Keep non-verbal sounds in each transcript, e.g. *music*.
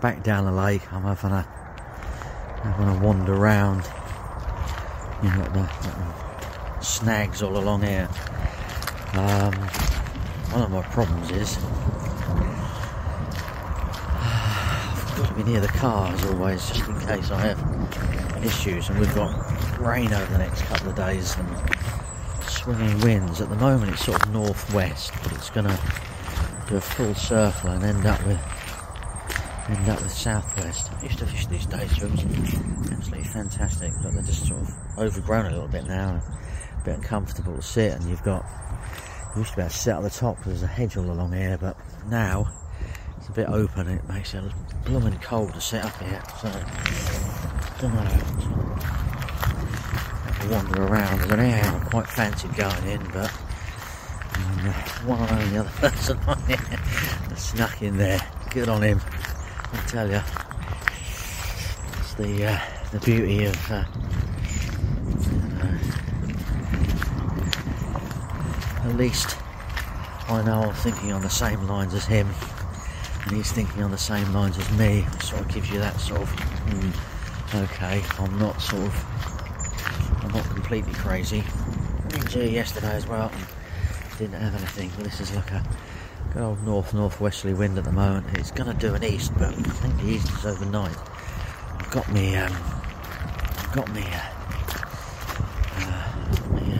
Back down the lake. I'm having a having a wander around. You know, the, the snags all along here. Um, one of my problems is *sighs* I've got to be near the cars always, just in case I have issues. And we've got rain over the next couple of days and swinging winds. At the moment, it's sort of northwest, but it's going to do a full circle and end up with end up with southwest. I used to fish these days, absolutely fantastic, but they're just sort of overgrown a little bit now, a bit uncomfortable to sit, and you've got you used to be able to sit at the top there's a hedge all along here, but now it's a bit open and it makes it blooming cold to sit up here. So I don't know. Wander around. There's an area I quite fancied going in, but um, one and only the other *laughs* person on here snuck in there. Good on him. I tell you, it's the uh, the beauty of uh, at least I know I'm thinking on the same lines as him, and he's thinking on the same lines as me. So it gives you that sort of mm, okay. I'm not sort of I'm not completely crazy. Here yesterday as well. Didn't have anything, but this is like a Good old north northwesterly wind at the moment. It's going to do an east, but I think the east is overnight. I've got me, um, I've got me, uh, uh, me,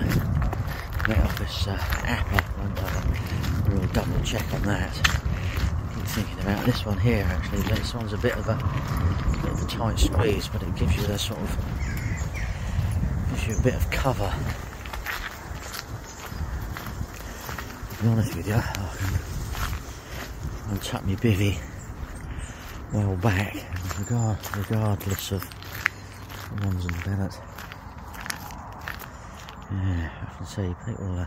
uh, Office uh, app up. and a real double check on that. I keep thinking about this one here. Actually, this one's a bit of a, a bit of a tight squeeze, but it gives you the sort of gives you a bit of cover. To be honest with you, Chuck me bivvy well back, regard, regardless of Mons and Bennett. Yeah, I can see people. Uh,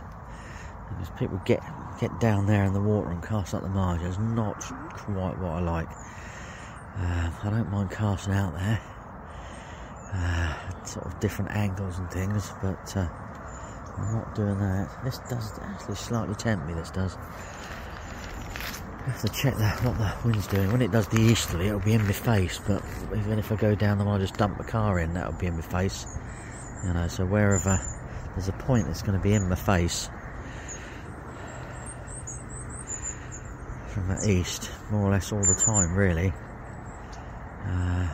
because people get get down there in the water and cast up the margin It's not quite what I like. Um, I don't mind casting out there, uh, sort of different angles and things, but uh, I'm not doing that. This does actually slightly tempt me. This does. I have to check that what the wind's doing. When it does the easterly, it'll be in my face. But even if I go down the one I just dump the car in, that'll be in my face. You know, so wherever there's a point that's going to be in my face from the east, more or less all the time, really. Uh,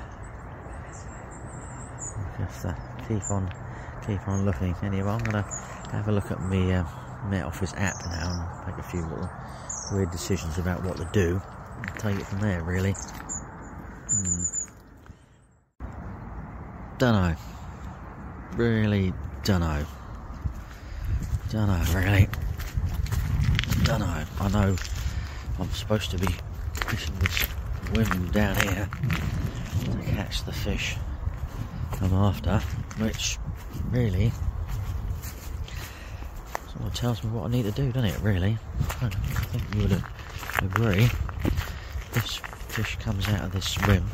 just uh, keep on, keep on looking. Anyway, I'm going to have a look at my uh, Met Office app now and make a few little weird decisions about what to do. take it from there, really. Hmm. Dunno. Really dunno. Dunno, really. Dunno. I know I'm supposed to be fishing this wind down here to catch the fish I'm after, which really tells me what I need to do, doesn't it, really? I think you would agree. This fish comes out of this swim.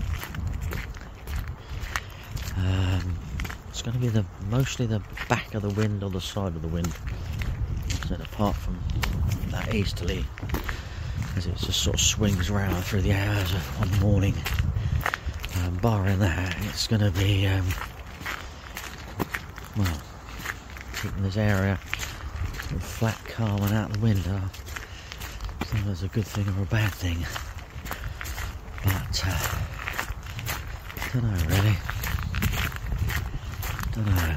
Um, it's going to be the mostly the back of the wind or the side of the wind. So apart from that easterly, as it just sort of swings around through the hours of one morning. Um, barring that, it's going to be um, well keeping this area flat, car went out the window. So that's a good thing or a bad thing. But, uh, don't know really. Don't know.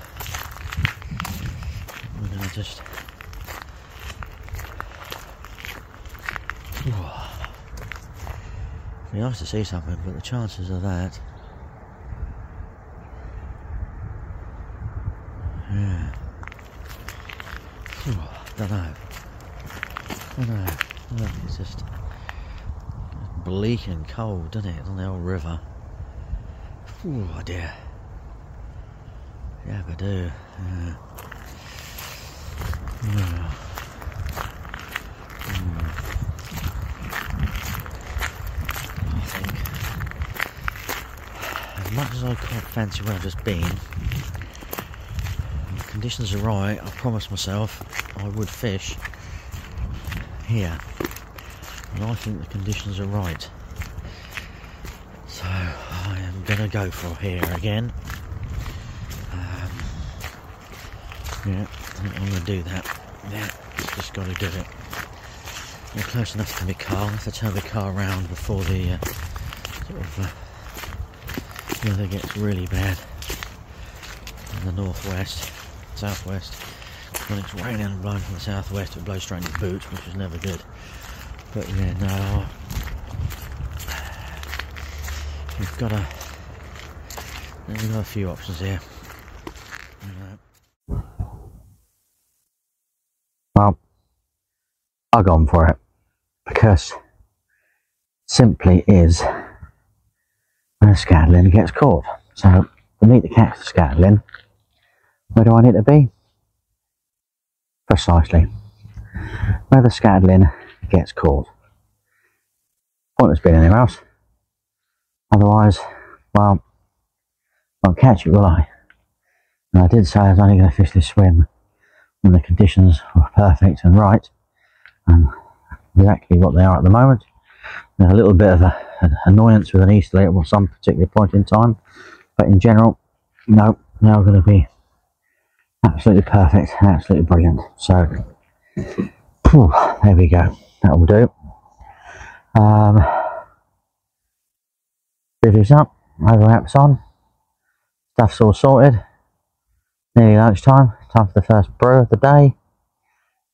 We're gonna just. It'd be nice to see something, but the chances of that. Yeah. Don't know. I don't know. Look, it's just bleak and cold, doesn't it, on the old river? Oh dear. Yeah, I do. Yeah. yeah. Hmm. I think as much as I can't fancy where I've just been, conditions are right, I promised myself I would fish here. And I think the conditions are right. So I am gonna go for here again. Um, yeah, I'm gonna do that. Yeah, just got to do it. We're close enough to my car. I have to turn the car around before the uh, sort of uh, weather gets really bad in the northwest, southwest. When it's raining and blowing from the southwest, it blows straight in your boots, which is never good. But yeah, no, we've got a we've got a few options here. Well, I've gone for it because simply is when a scatterling gets caught. So to catch the scatterling, where do I need to be? Precisely where the scatterling gets caught. Pointless being anywhere else. Otherwise, well, I won't catch it, will I? And I did say I was only going to fish this swim when the conditions were perfect and right, and exactly what they are at the moment. There's a little bit of a, an annoyance with an easterly at some particular point in time, but in general, no, are going to be absolutely perfect, absolutely brilliant. So, whew, there we go. That will do. Um, up, overwraps on, stuff's all sorted. Nearly lunchtime, time for the first brew of the day.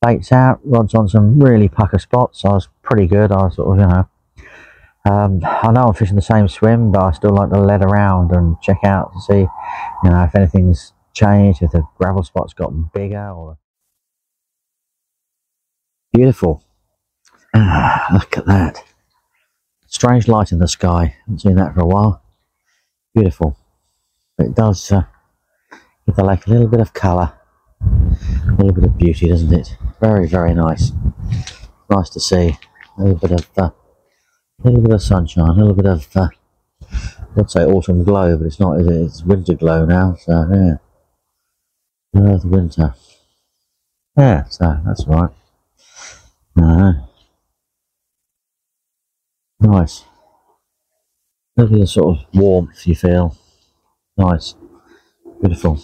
Baits out, rods on some really pucker spots. I was pretty good. I was sort of, you know, um, I know I'm fishing the same swim, but I still like to let around and check out to see, you know, if anything's changed, if the gravel spot's got bigger or. Beautiful. Ah, look at that. Strange light in the sky. I haven't seen that for a while. Beautiful. It does uh, give the lake a little bit of colour, a little bit of beauty, doesn't it? Very, very nice. Nice to see. A little bit of, uh, a little bit of sunshine, a little bit of, uh, I'd say autumn glow, but it's not? It's winter glow now, so yeah. Oh, the winter. Yeah, so that's right. No. Nice. Bit of sort of warmth you feel. Nice. Beautiful.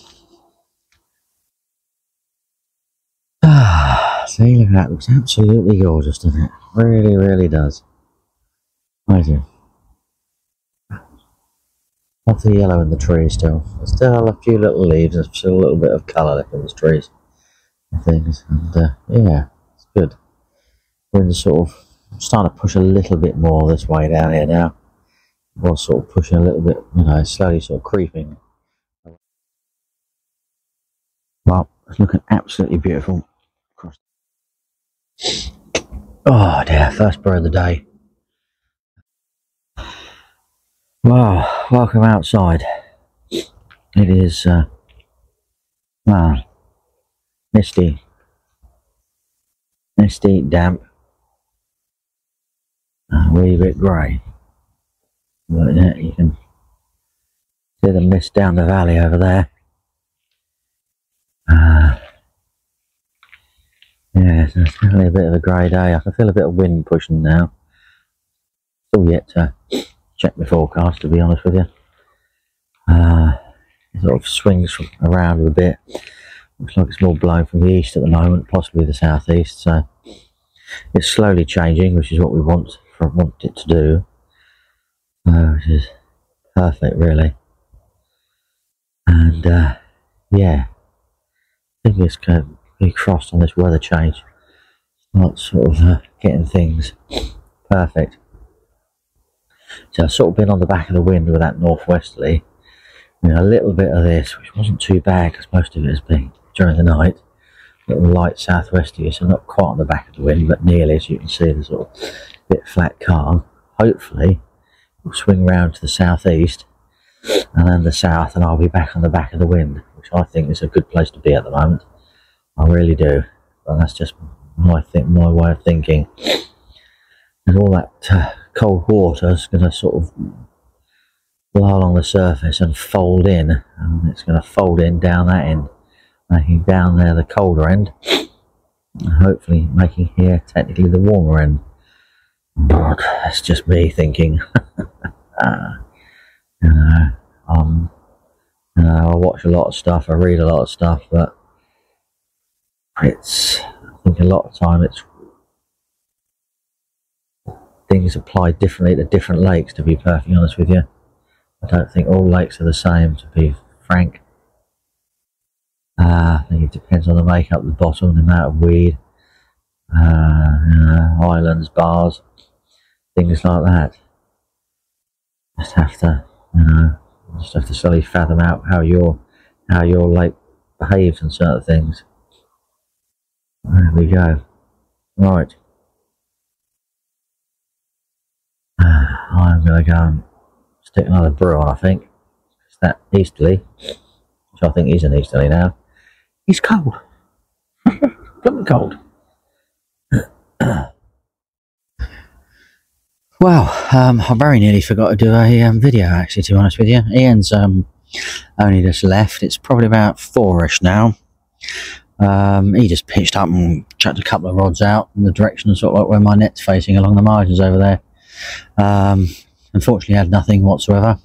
Ah, *sighs* see, look at that. Looks absolutely gorgeous, doesn't it? Really, really does. Amazing. Love the yellow in the trees still. There's still a few little leaves and still a little bit of colour left in the trees and things. And uh, yeah, it's good. We're in sort of starting to push a little bit more this way down here now. We're sort of pushing a little bit, you know, slowly sort of creeping. Well, it's looking absolutely beautiful. Oh dear, first bird of the day. *sighs* Wow, welcome outside. It is, uh, wow, misty, misty, damp, a wee bit grey. But yeah, you can see the mist down the valley over there. Uh, yeah, it's definitely a bit of a grey day. I can feel a bit of wind pushing now. Still yet to check the forecast, to be honest with you. Uh, it sort of swings around a bit. Looks like it's more blowing from the east at the moment, possibly the southeast. So it's slowly changing, which is what we want for want it to do. Uh, which is perfect, really. And uh, yeah, fingers can be crossed on this weather change. Not sort of uh, getting things perfect. So I've sort of been on the back of the wind with that northwesterly. You know, a little bit of this, which wasn't too bad because most of it has been during the night. A little light southwesterly, so not quite on the back of the wind, but nearly, as you can see, the sort of bit flat calm. Hopefully, we'll swing round to the southeast and then the south, and I'll be back on the back of the wind, which I think is a good place to be at the moment. I really do. But that's just my think, my way of thinking. And all that uh, cold water is going to sort of blow along the surface and fold in, and it's going to fold in down that end, making down there the colder end, hopefully making here technically the warmer end. But that's just me thinking. uh, *laughs* You know, um, you know, I watch a lot of stuff, I read a lot of stuff, but it's, I think a lot of time it's things apply differently to different lakes, to be perfectly honest with you. I don't think all lakes are the same, to be frank. Uh, I think it depends on the makeup of the bottom, the amount of weed, uh, islands, bars, things like that. Just have to, you know, just have to slowly fathom out how your how your lake behaves in certain things. There we go. Right. *sighs* I'm going to go and stick another brew on, I think. It's that easterly, which I think is an easterly now. He's cold. *laughs* Something cold. *coughs* Well, um, I very nearly forgot to do a um, video, actually, to be honest with you. Ian's um, only just left. It's probably about fourish now. Um, he just pitched up and chucked a couple of rods out in the direction of sort of like where my net's facing along the margins over there. Um, unfortunately, had nothing whatsoever,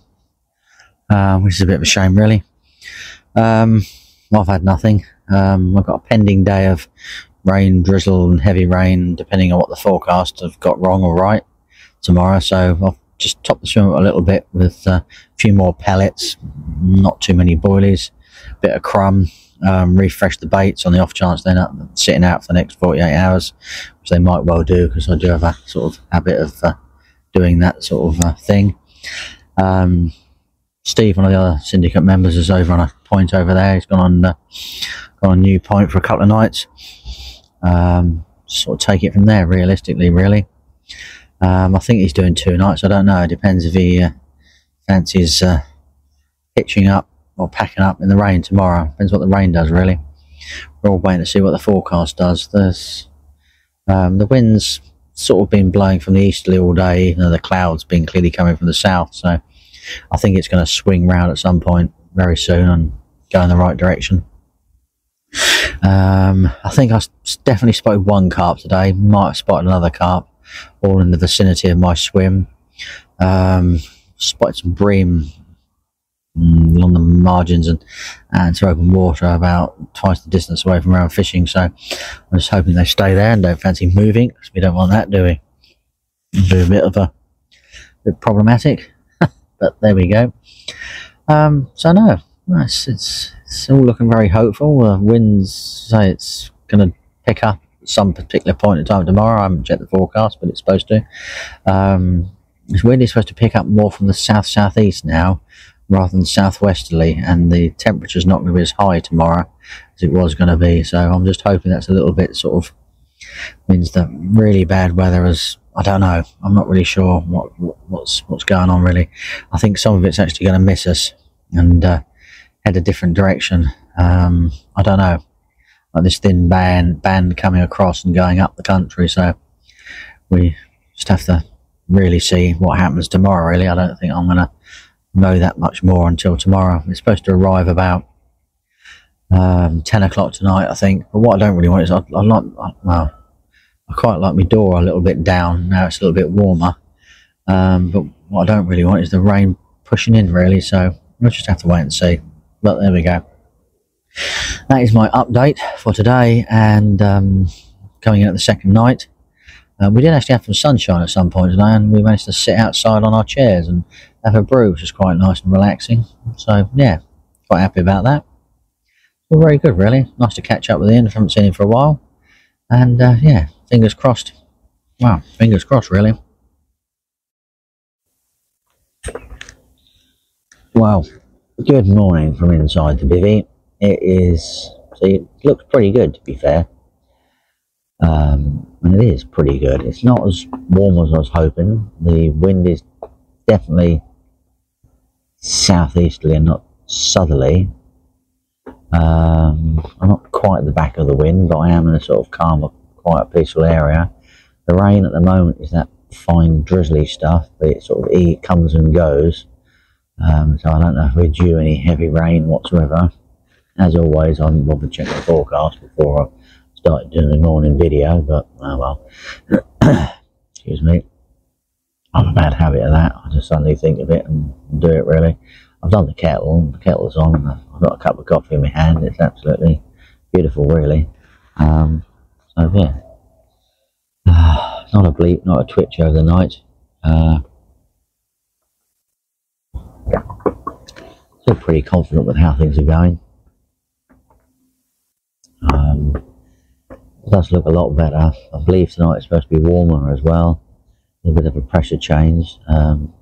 uh, which is a bit of a shame, really. Um, I've had nothing. Um, I've got a pending day of rain, drizzle, and heavy rain, depending on what the forecast have got wrong or right tomorrow. So I'll just top the swim up a little bit with uh, a few more pellets, not too many boilies, a bit of crumb, um, refresh the baits on the off chance they're not sitting out for the next 48 hours, which they might well do because I do have a sort of habit of uh, doing that sort of uh, thing. Um, Steve, one of the other syndicate members, is over on a point over there. He's gone on, uh, gone on new point for a couple of nights. Um, sort of take it from there, realistically, really. Um, I think he's doing two nights. I don't know. It depends if he uh, fancies uh, pitching up or packing up in the rain tomorrow. Depends what the rain does, really. We're all waiting to see what the forecast does. There's um, the winds sort of been blowing from the easterly all day, even though the clouds been clearly coming from the south. So I think it's going to swing round at some point very soon and go in the right direction. Um, I think I definitely spotted one carp today. Might have spotted another carp, all in the vicinity of my swim. Um, spotted some bream mm, along the margins and, and to open water about twice the distance away from where I'm fishing. So I'm just hoping they stay there and don't fancy moving because we don't want that, do we? Be a bit of a bit problematic, *laughs* but there we go. Um, so no, it's, it's it's all looking very hopeful. The winds say it's going to pick up at some particular point in time tomorrow. I haven't checked the forecast, but it's supposed to. Um, wind is supposed to pick up more from the south southeast now rather than southwesterly, and the temperature's not going to be as high tomorrow as it was going to be. So I'm just hoping that's a little bit sort of means that really bad weather is. I don't know. I'm not really sure what, what's what's going on. Really, I think some of it's actually going to miss us and uh, head a different direction. Um, I don't know. Like this thin band band coming across and going up the country. So we just have to really see what happens tomorrow. Really, I don't think I'm going to know that much more until tomorrow. It's supposed to arrive about um, 10 o'clock tonight, I think. But what I don't really want is I, I like, I, well, I quite like my door a little bit down. Now it's a little bit warmer. Um, but what I don't really want is the rain pushing in, really. So we'll just have to wait and see. But there we go. That is my update for today and um, coming in at the second night. Uh, we did actually have some sunshine at some point today, and we managed to sit outside on our chairs and have a brew, which is quite nice and relaxing. So, yeah, quite happy about that. Well, very good, really. Nice to catch up with Ian. I haven't seen him for a while. And, uh, yeah, fingers crossed. Wow, fingers crossed, really. Well, good morning from inside the bivvy. It is, see, it looks pretty good, to be fair. Um, and it is pretty good. It's not as warm as I was hoping. The wind is definitely southeasterly and not southerly. Um, I'm not quite at the back of the wind, but I am in a sort of calmer, quiet, peaceful area. The rain at the moment is that fine drizzly stuff, but it sort of it comes and goes. Um, so I don't know if we're due any heavy rain whatsoever. As always, I am bothered checking the forecast before I started doing the morning video, but oh well. *coughs* Excuse me. I'm a bad habit of that. I just suddenly think of it and do it really. I've done the kettle, the kettle's on, I've got a cup of coffee in my hand, it's absolutely beautiful really. Um, so yeah. *sighs* Not a bleep, not a twitch over the night. Uh, still pretty confident with how things are going. Um, it does look a lot better. I believe tonight it's supposed to be warmer as well. A bit of a pressure change. Um,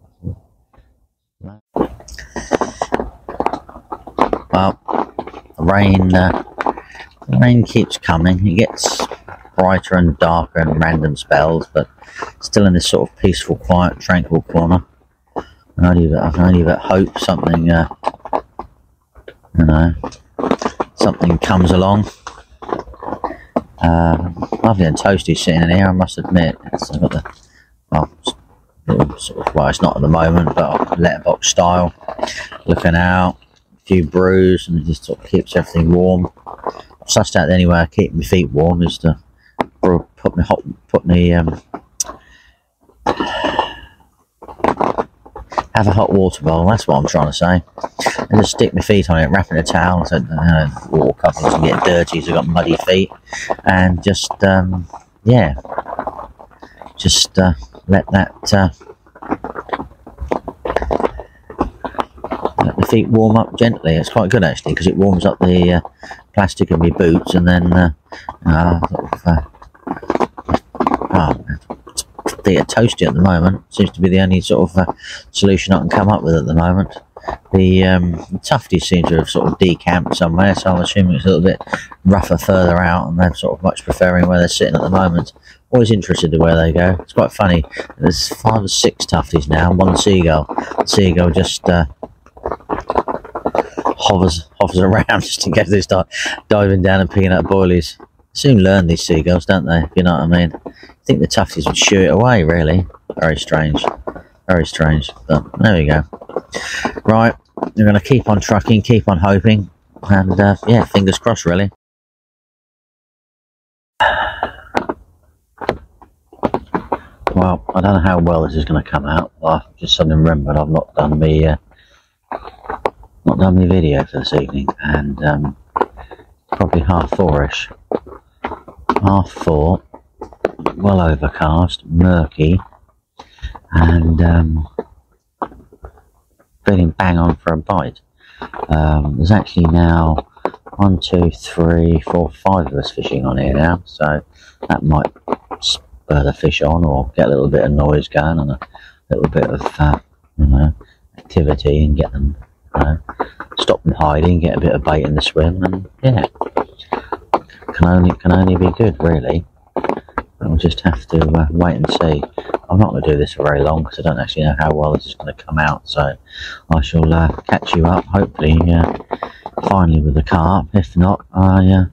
Well, rain, uh, rain keeps coming. It gets brighter and darker in random spells, but still in this sort of peaceful, quiet, tranquil corner. I can only, I can only but hope something, uh, you know, something comes along. Uh, lovely and toasty sitting in here, I must admit. It's got the, well, it's sort of, well, it's not at the moment, but letterbox style. Looking out, a few brews, and it just sort of keeps everything warm. I've sussed out the only way I keep my feet warm is to put my hot, put my um, have a hot water bowl. That's what I'm trying to say. And just stick my feet on it, wrap in a towel, so uh, water couple doesn't get dirty. So I've got muddy feet, and just um, yeah, just uh, let that uh, let the feet warm up gently. It's quite good actually because it warms up the uh, plastic of my boots, and then uh, uh, sort of, uh, well, they're toasty at the moment. Seems to be the only sort of uh, solution I can come up with at the moment. The um, tufties seem to have sort of decamped somewhere, so I'm assuming it's a little bit rougher further out, and they're sort of much preferring where they're sitting at the moment. Always interested in where they go. It's quite funny. There's five or six tufties now, and one seagull. The seagull just uh, hovers hovers *laughs* around just in case they start diving down and picking up boilies. Soon learn these seagulls, don't they? You know what I mean. I think the tufties would shoo it away. Really, very strange, very strange. But there we go. Right, we're going to keep on trucking, keep on hoping, and uh, yeah, fingers crossed. Really. Well, I don't know how well this is going to come out. I've just suddenly remembered I've not done me uh, not done my video for this evening, and um, probably half four-ish. Half four, well overcast, murky, and um, feeling bang on for a bite. Um, there's actually now one, two, three, four, five of us fishing on here now, so that might spur the fish on or get a little bit of noise going and a little bit of uh, you know activity and get them you know, stop them hiding, get a bit of bait in the swim, and yeah, can only can only be good really. We'll just have to uh, wait and see. I'm not going to do this for very long because I don't actually know how well this is going to come out. So I shall uh, catch you up, hopefully, uh, finally with the carp. If not, a uh,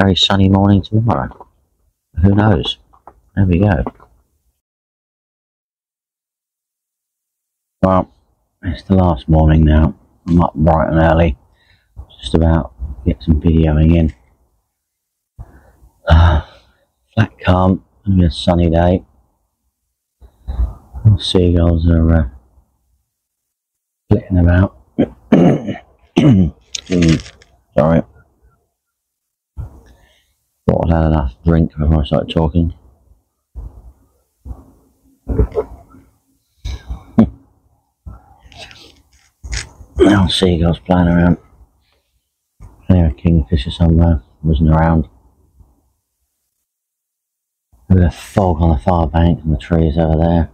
very sunny morning tomorrow. Who knows? There we go. Well, it's the last morning now. I'm up bright and early. Just about get some videoing in. Uh, flat calm. Be a sunny day. Seagulls are uh, flitting about. *coughs* Mm, Sorry. Thought I'd had enough drink before I started talking. *coughs* Now seagulls flying around. There, a kingfisher somewhere, wasn't around. A bit of fog on the far bank and the trees over there.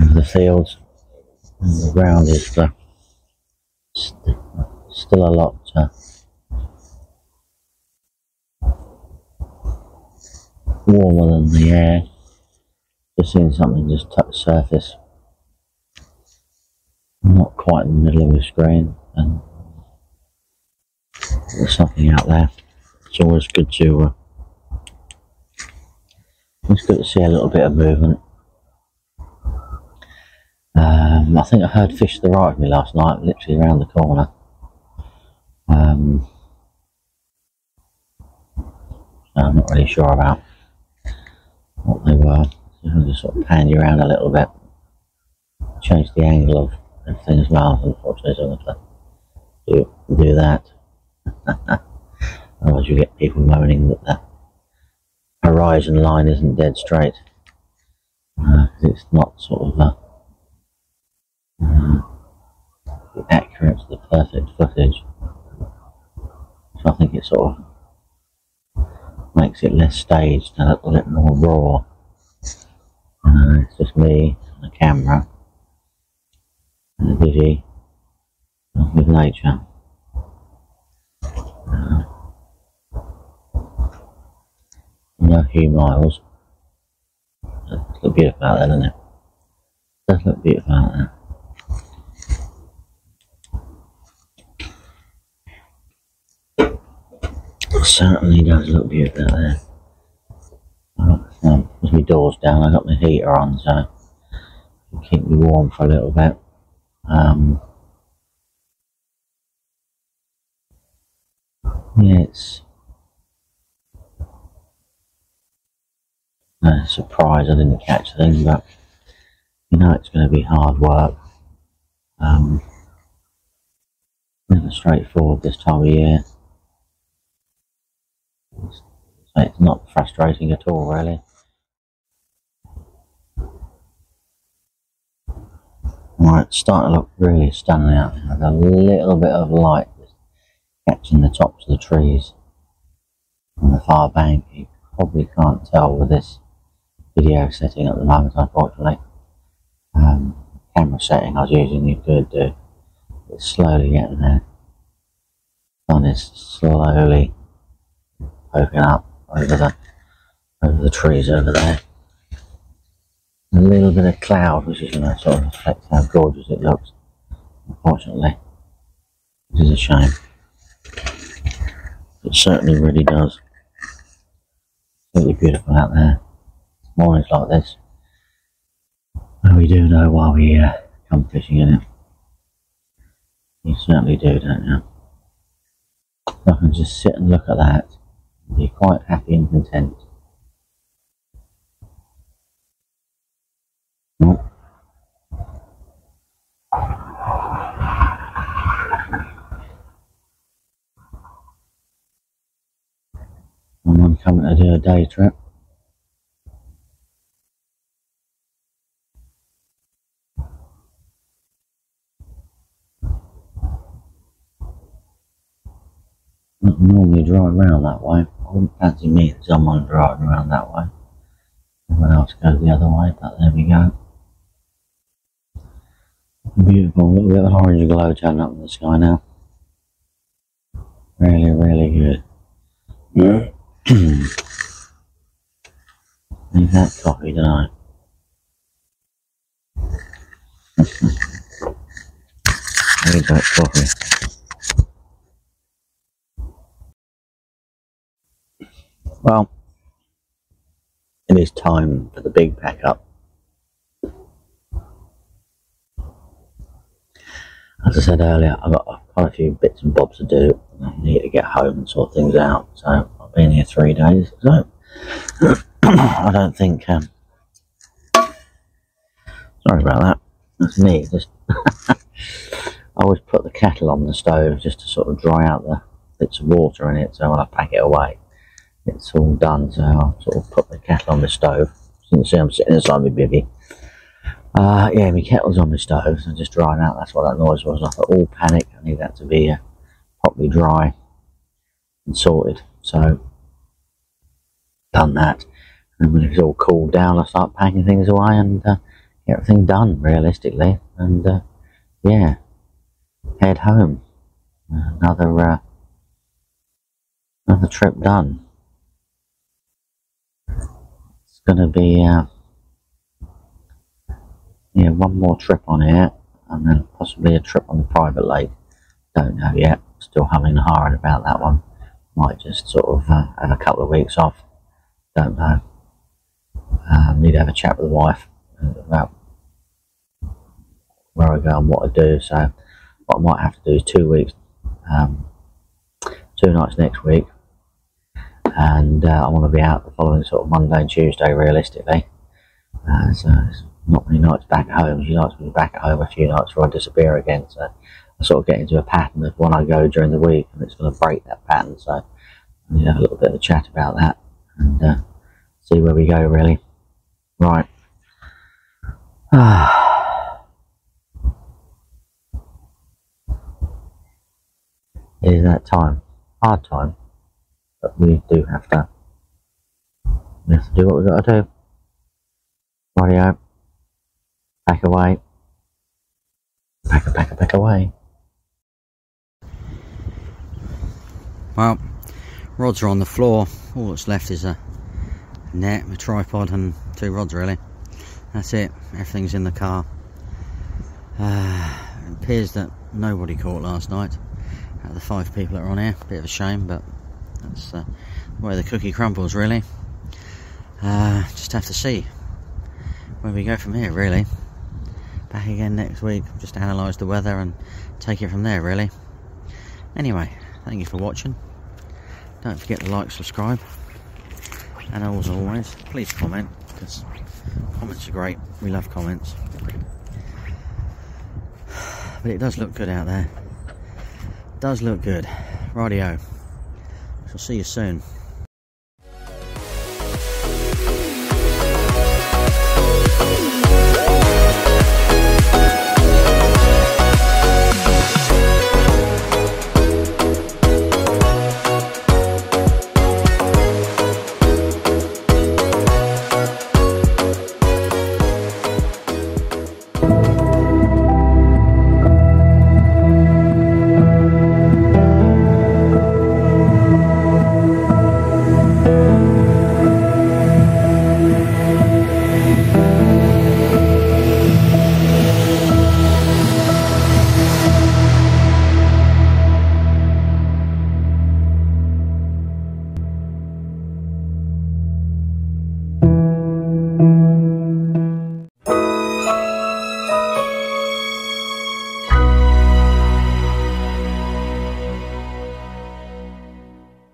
Over the fields. And the ground is uh, st- still a lot uh, warmer than the air. Just seeing something just touch the surface. Not quite in the middle of the screen, and there's something out there. It's always good to. Uh, it's good to see a little bit of movement. Um, I think I heard fish to the right of me last night, literally around the corner. Um, I'm not really sure about what they were. I'll just sort of pan you around a little bit. change the angle of everything as well. Unfortunately, I'm going to do, do that. *laughs* Otherwise, you get people moaning that the horizon line isn't dead straight. Uh, it's not sort of uh, uh, accurate to the perfect footage. So I think it sort of makes it less staged and a little bit more raw. Uh, it's just me and a camera and a digi with nature. No Hugh Miles. Does look beautiful out there, doesn't it? Does look beautiful certainly does look beautiful there. Um, with my doors down, I got my heater on, so keep me warm for a little bit. Um, yeah, it's surprise I didn't catch the thing, but you know it's going to be hard work. Um, never straightforward this time of year. It's not frustrating at all, really. Right, it's starting to look really stunning out There's a little bit of light catching the tops of the trees on the far bank. You probably can't tell with this video setting at the moment, unfortunately. Um, camera setting I was using, you could do. It's slowly getting there. Sun is slowly poking up over the over the trees over there. A little bit of cloud, which is going to sort of affect how gorgeous it looks. Unfortunately, which is a shame. It certainly really does. Really beautiful out there. Mornings like this. And we do know why we uh, come fishing in it. You certainly do, don't you? I can just sit and look at that and be quite happy and content. I'm coming to do a day trip. Not normally drive around that way. I wouldn't fancy meeting someone driving around that way. Everyone else goes the other way, but there we go. Beautiful, look at of orange glow turning up in the sky now. Really, really good. Yeah. *clears throat* Need that coffee tonight. Need that coffee. Well, it is time for the big pack up. As I said earlier, I've got quite a few bits and bobs to do. I need to get home and sort things out. So I've been here three days. So *clears throat* I don't think. Um, sorry about that. That's me. Just *laughs* I always put the kettle on the stove just to sort of dry out the bits of water in it. So when I pack it away, it's all done, so I'll sort of put the kettle on the stove. you can see I'm sitting inside my bivvy. Uh, yeah, my kettle's on the stove, so just drying out. That's what that noise was. I thought, all panic, I need that to be uh, properly dry and sorted. So, done that. And when it's all cooled down, I start packing things away and uh, get everything done, realistically. And, uh, yeah, head home. Another, uh, another trip done going to be uh, yeah one more trip on here and then possibly a trip on the private lake. Don't know yet. Still having a hard about that one. Might just sort of uh, have a couple of weeks off. Don't know. Um, need to have a chat with the wife about where I go and what I do so what I might have to do is two weeks um, two nights next week and uh, I want to be out the following sort of Monday and Tuesday realistically. Uh, so not many nights back at home. She likes to be back at home a few nights where I disappear again. So I sort of get into a pattern of when I go during the week, and it's going to break that pattern. So to have a little bit of a chat about that and uh, see where we go. Really, right. it *sighs* is that time, hard time, but we do have to. We have to do what we've got to do. Radio. Back away. Back, back, back away. Well, rods are on the floor. All that's left is a net, a tripod, and two rods really. That's it. Everything's in the car. Uh, *sighs* it appears that nobody caught last night. Out of the five people that are on here, bit of a shame, but that's uh, where the cookie crumbles really. Uh, just have to see where we go from here really. Back again next week, just analyse the weather and take it from there really. Anyway, thank you for watching. Don't forget to like, subscribe, and as always, please comment because comments are great. We love comments. *sighs* But it does look good out there. Does look good. Radio. Shall see you soon.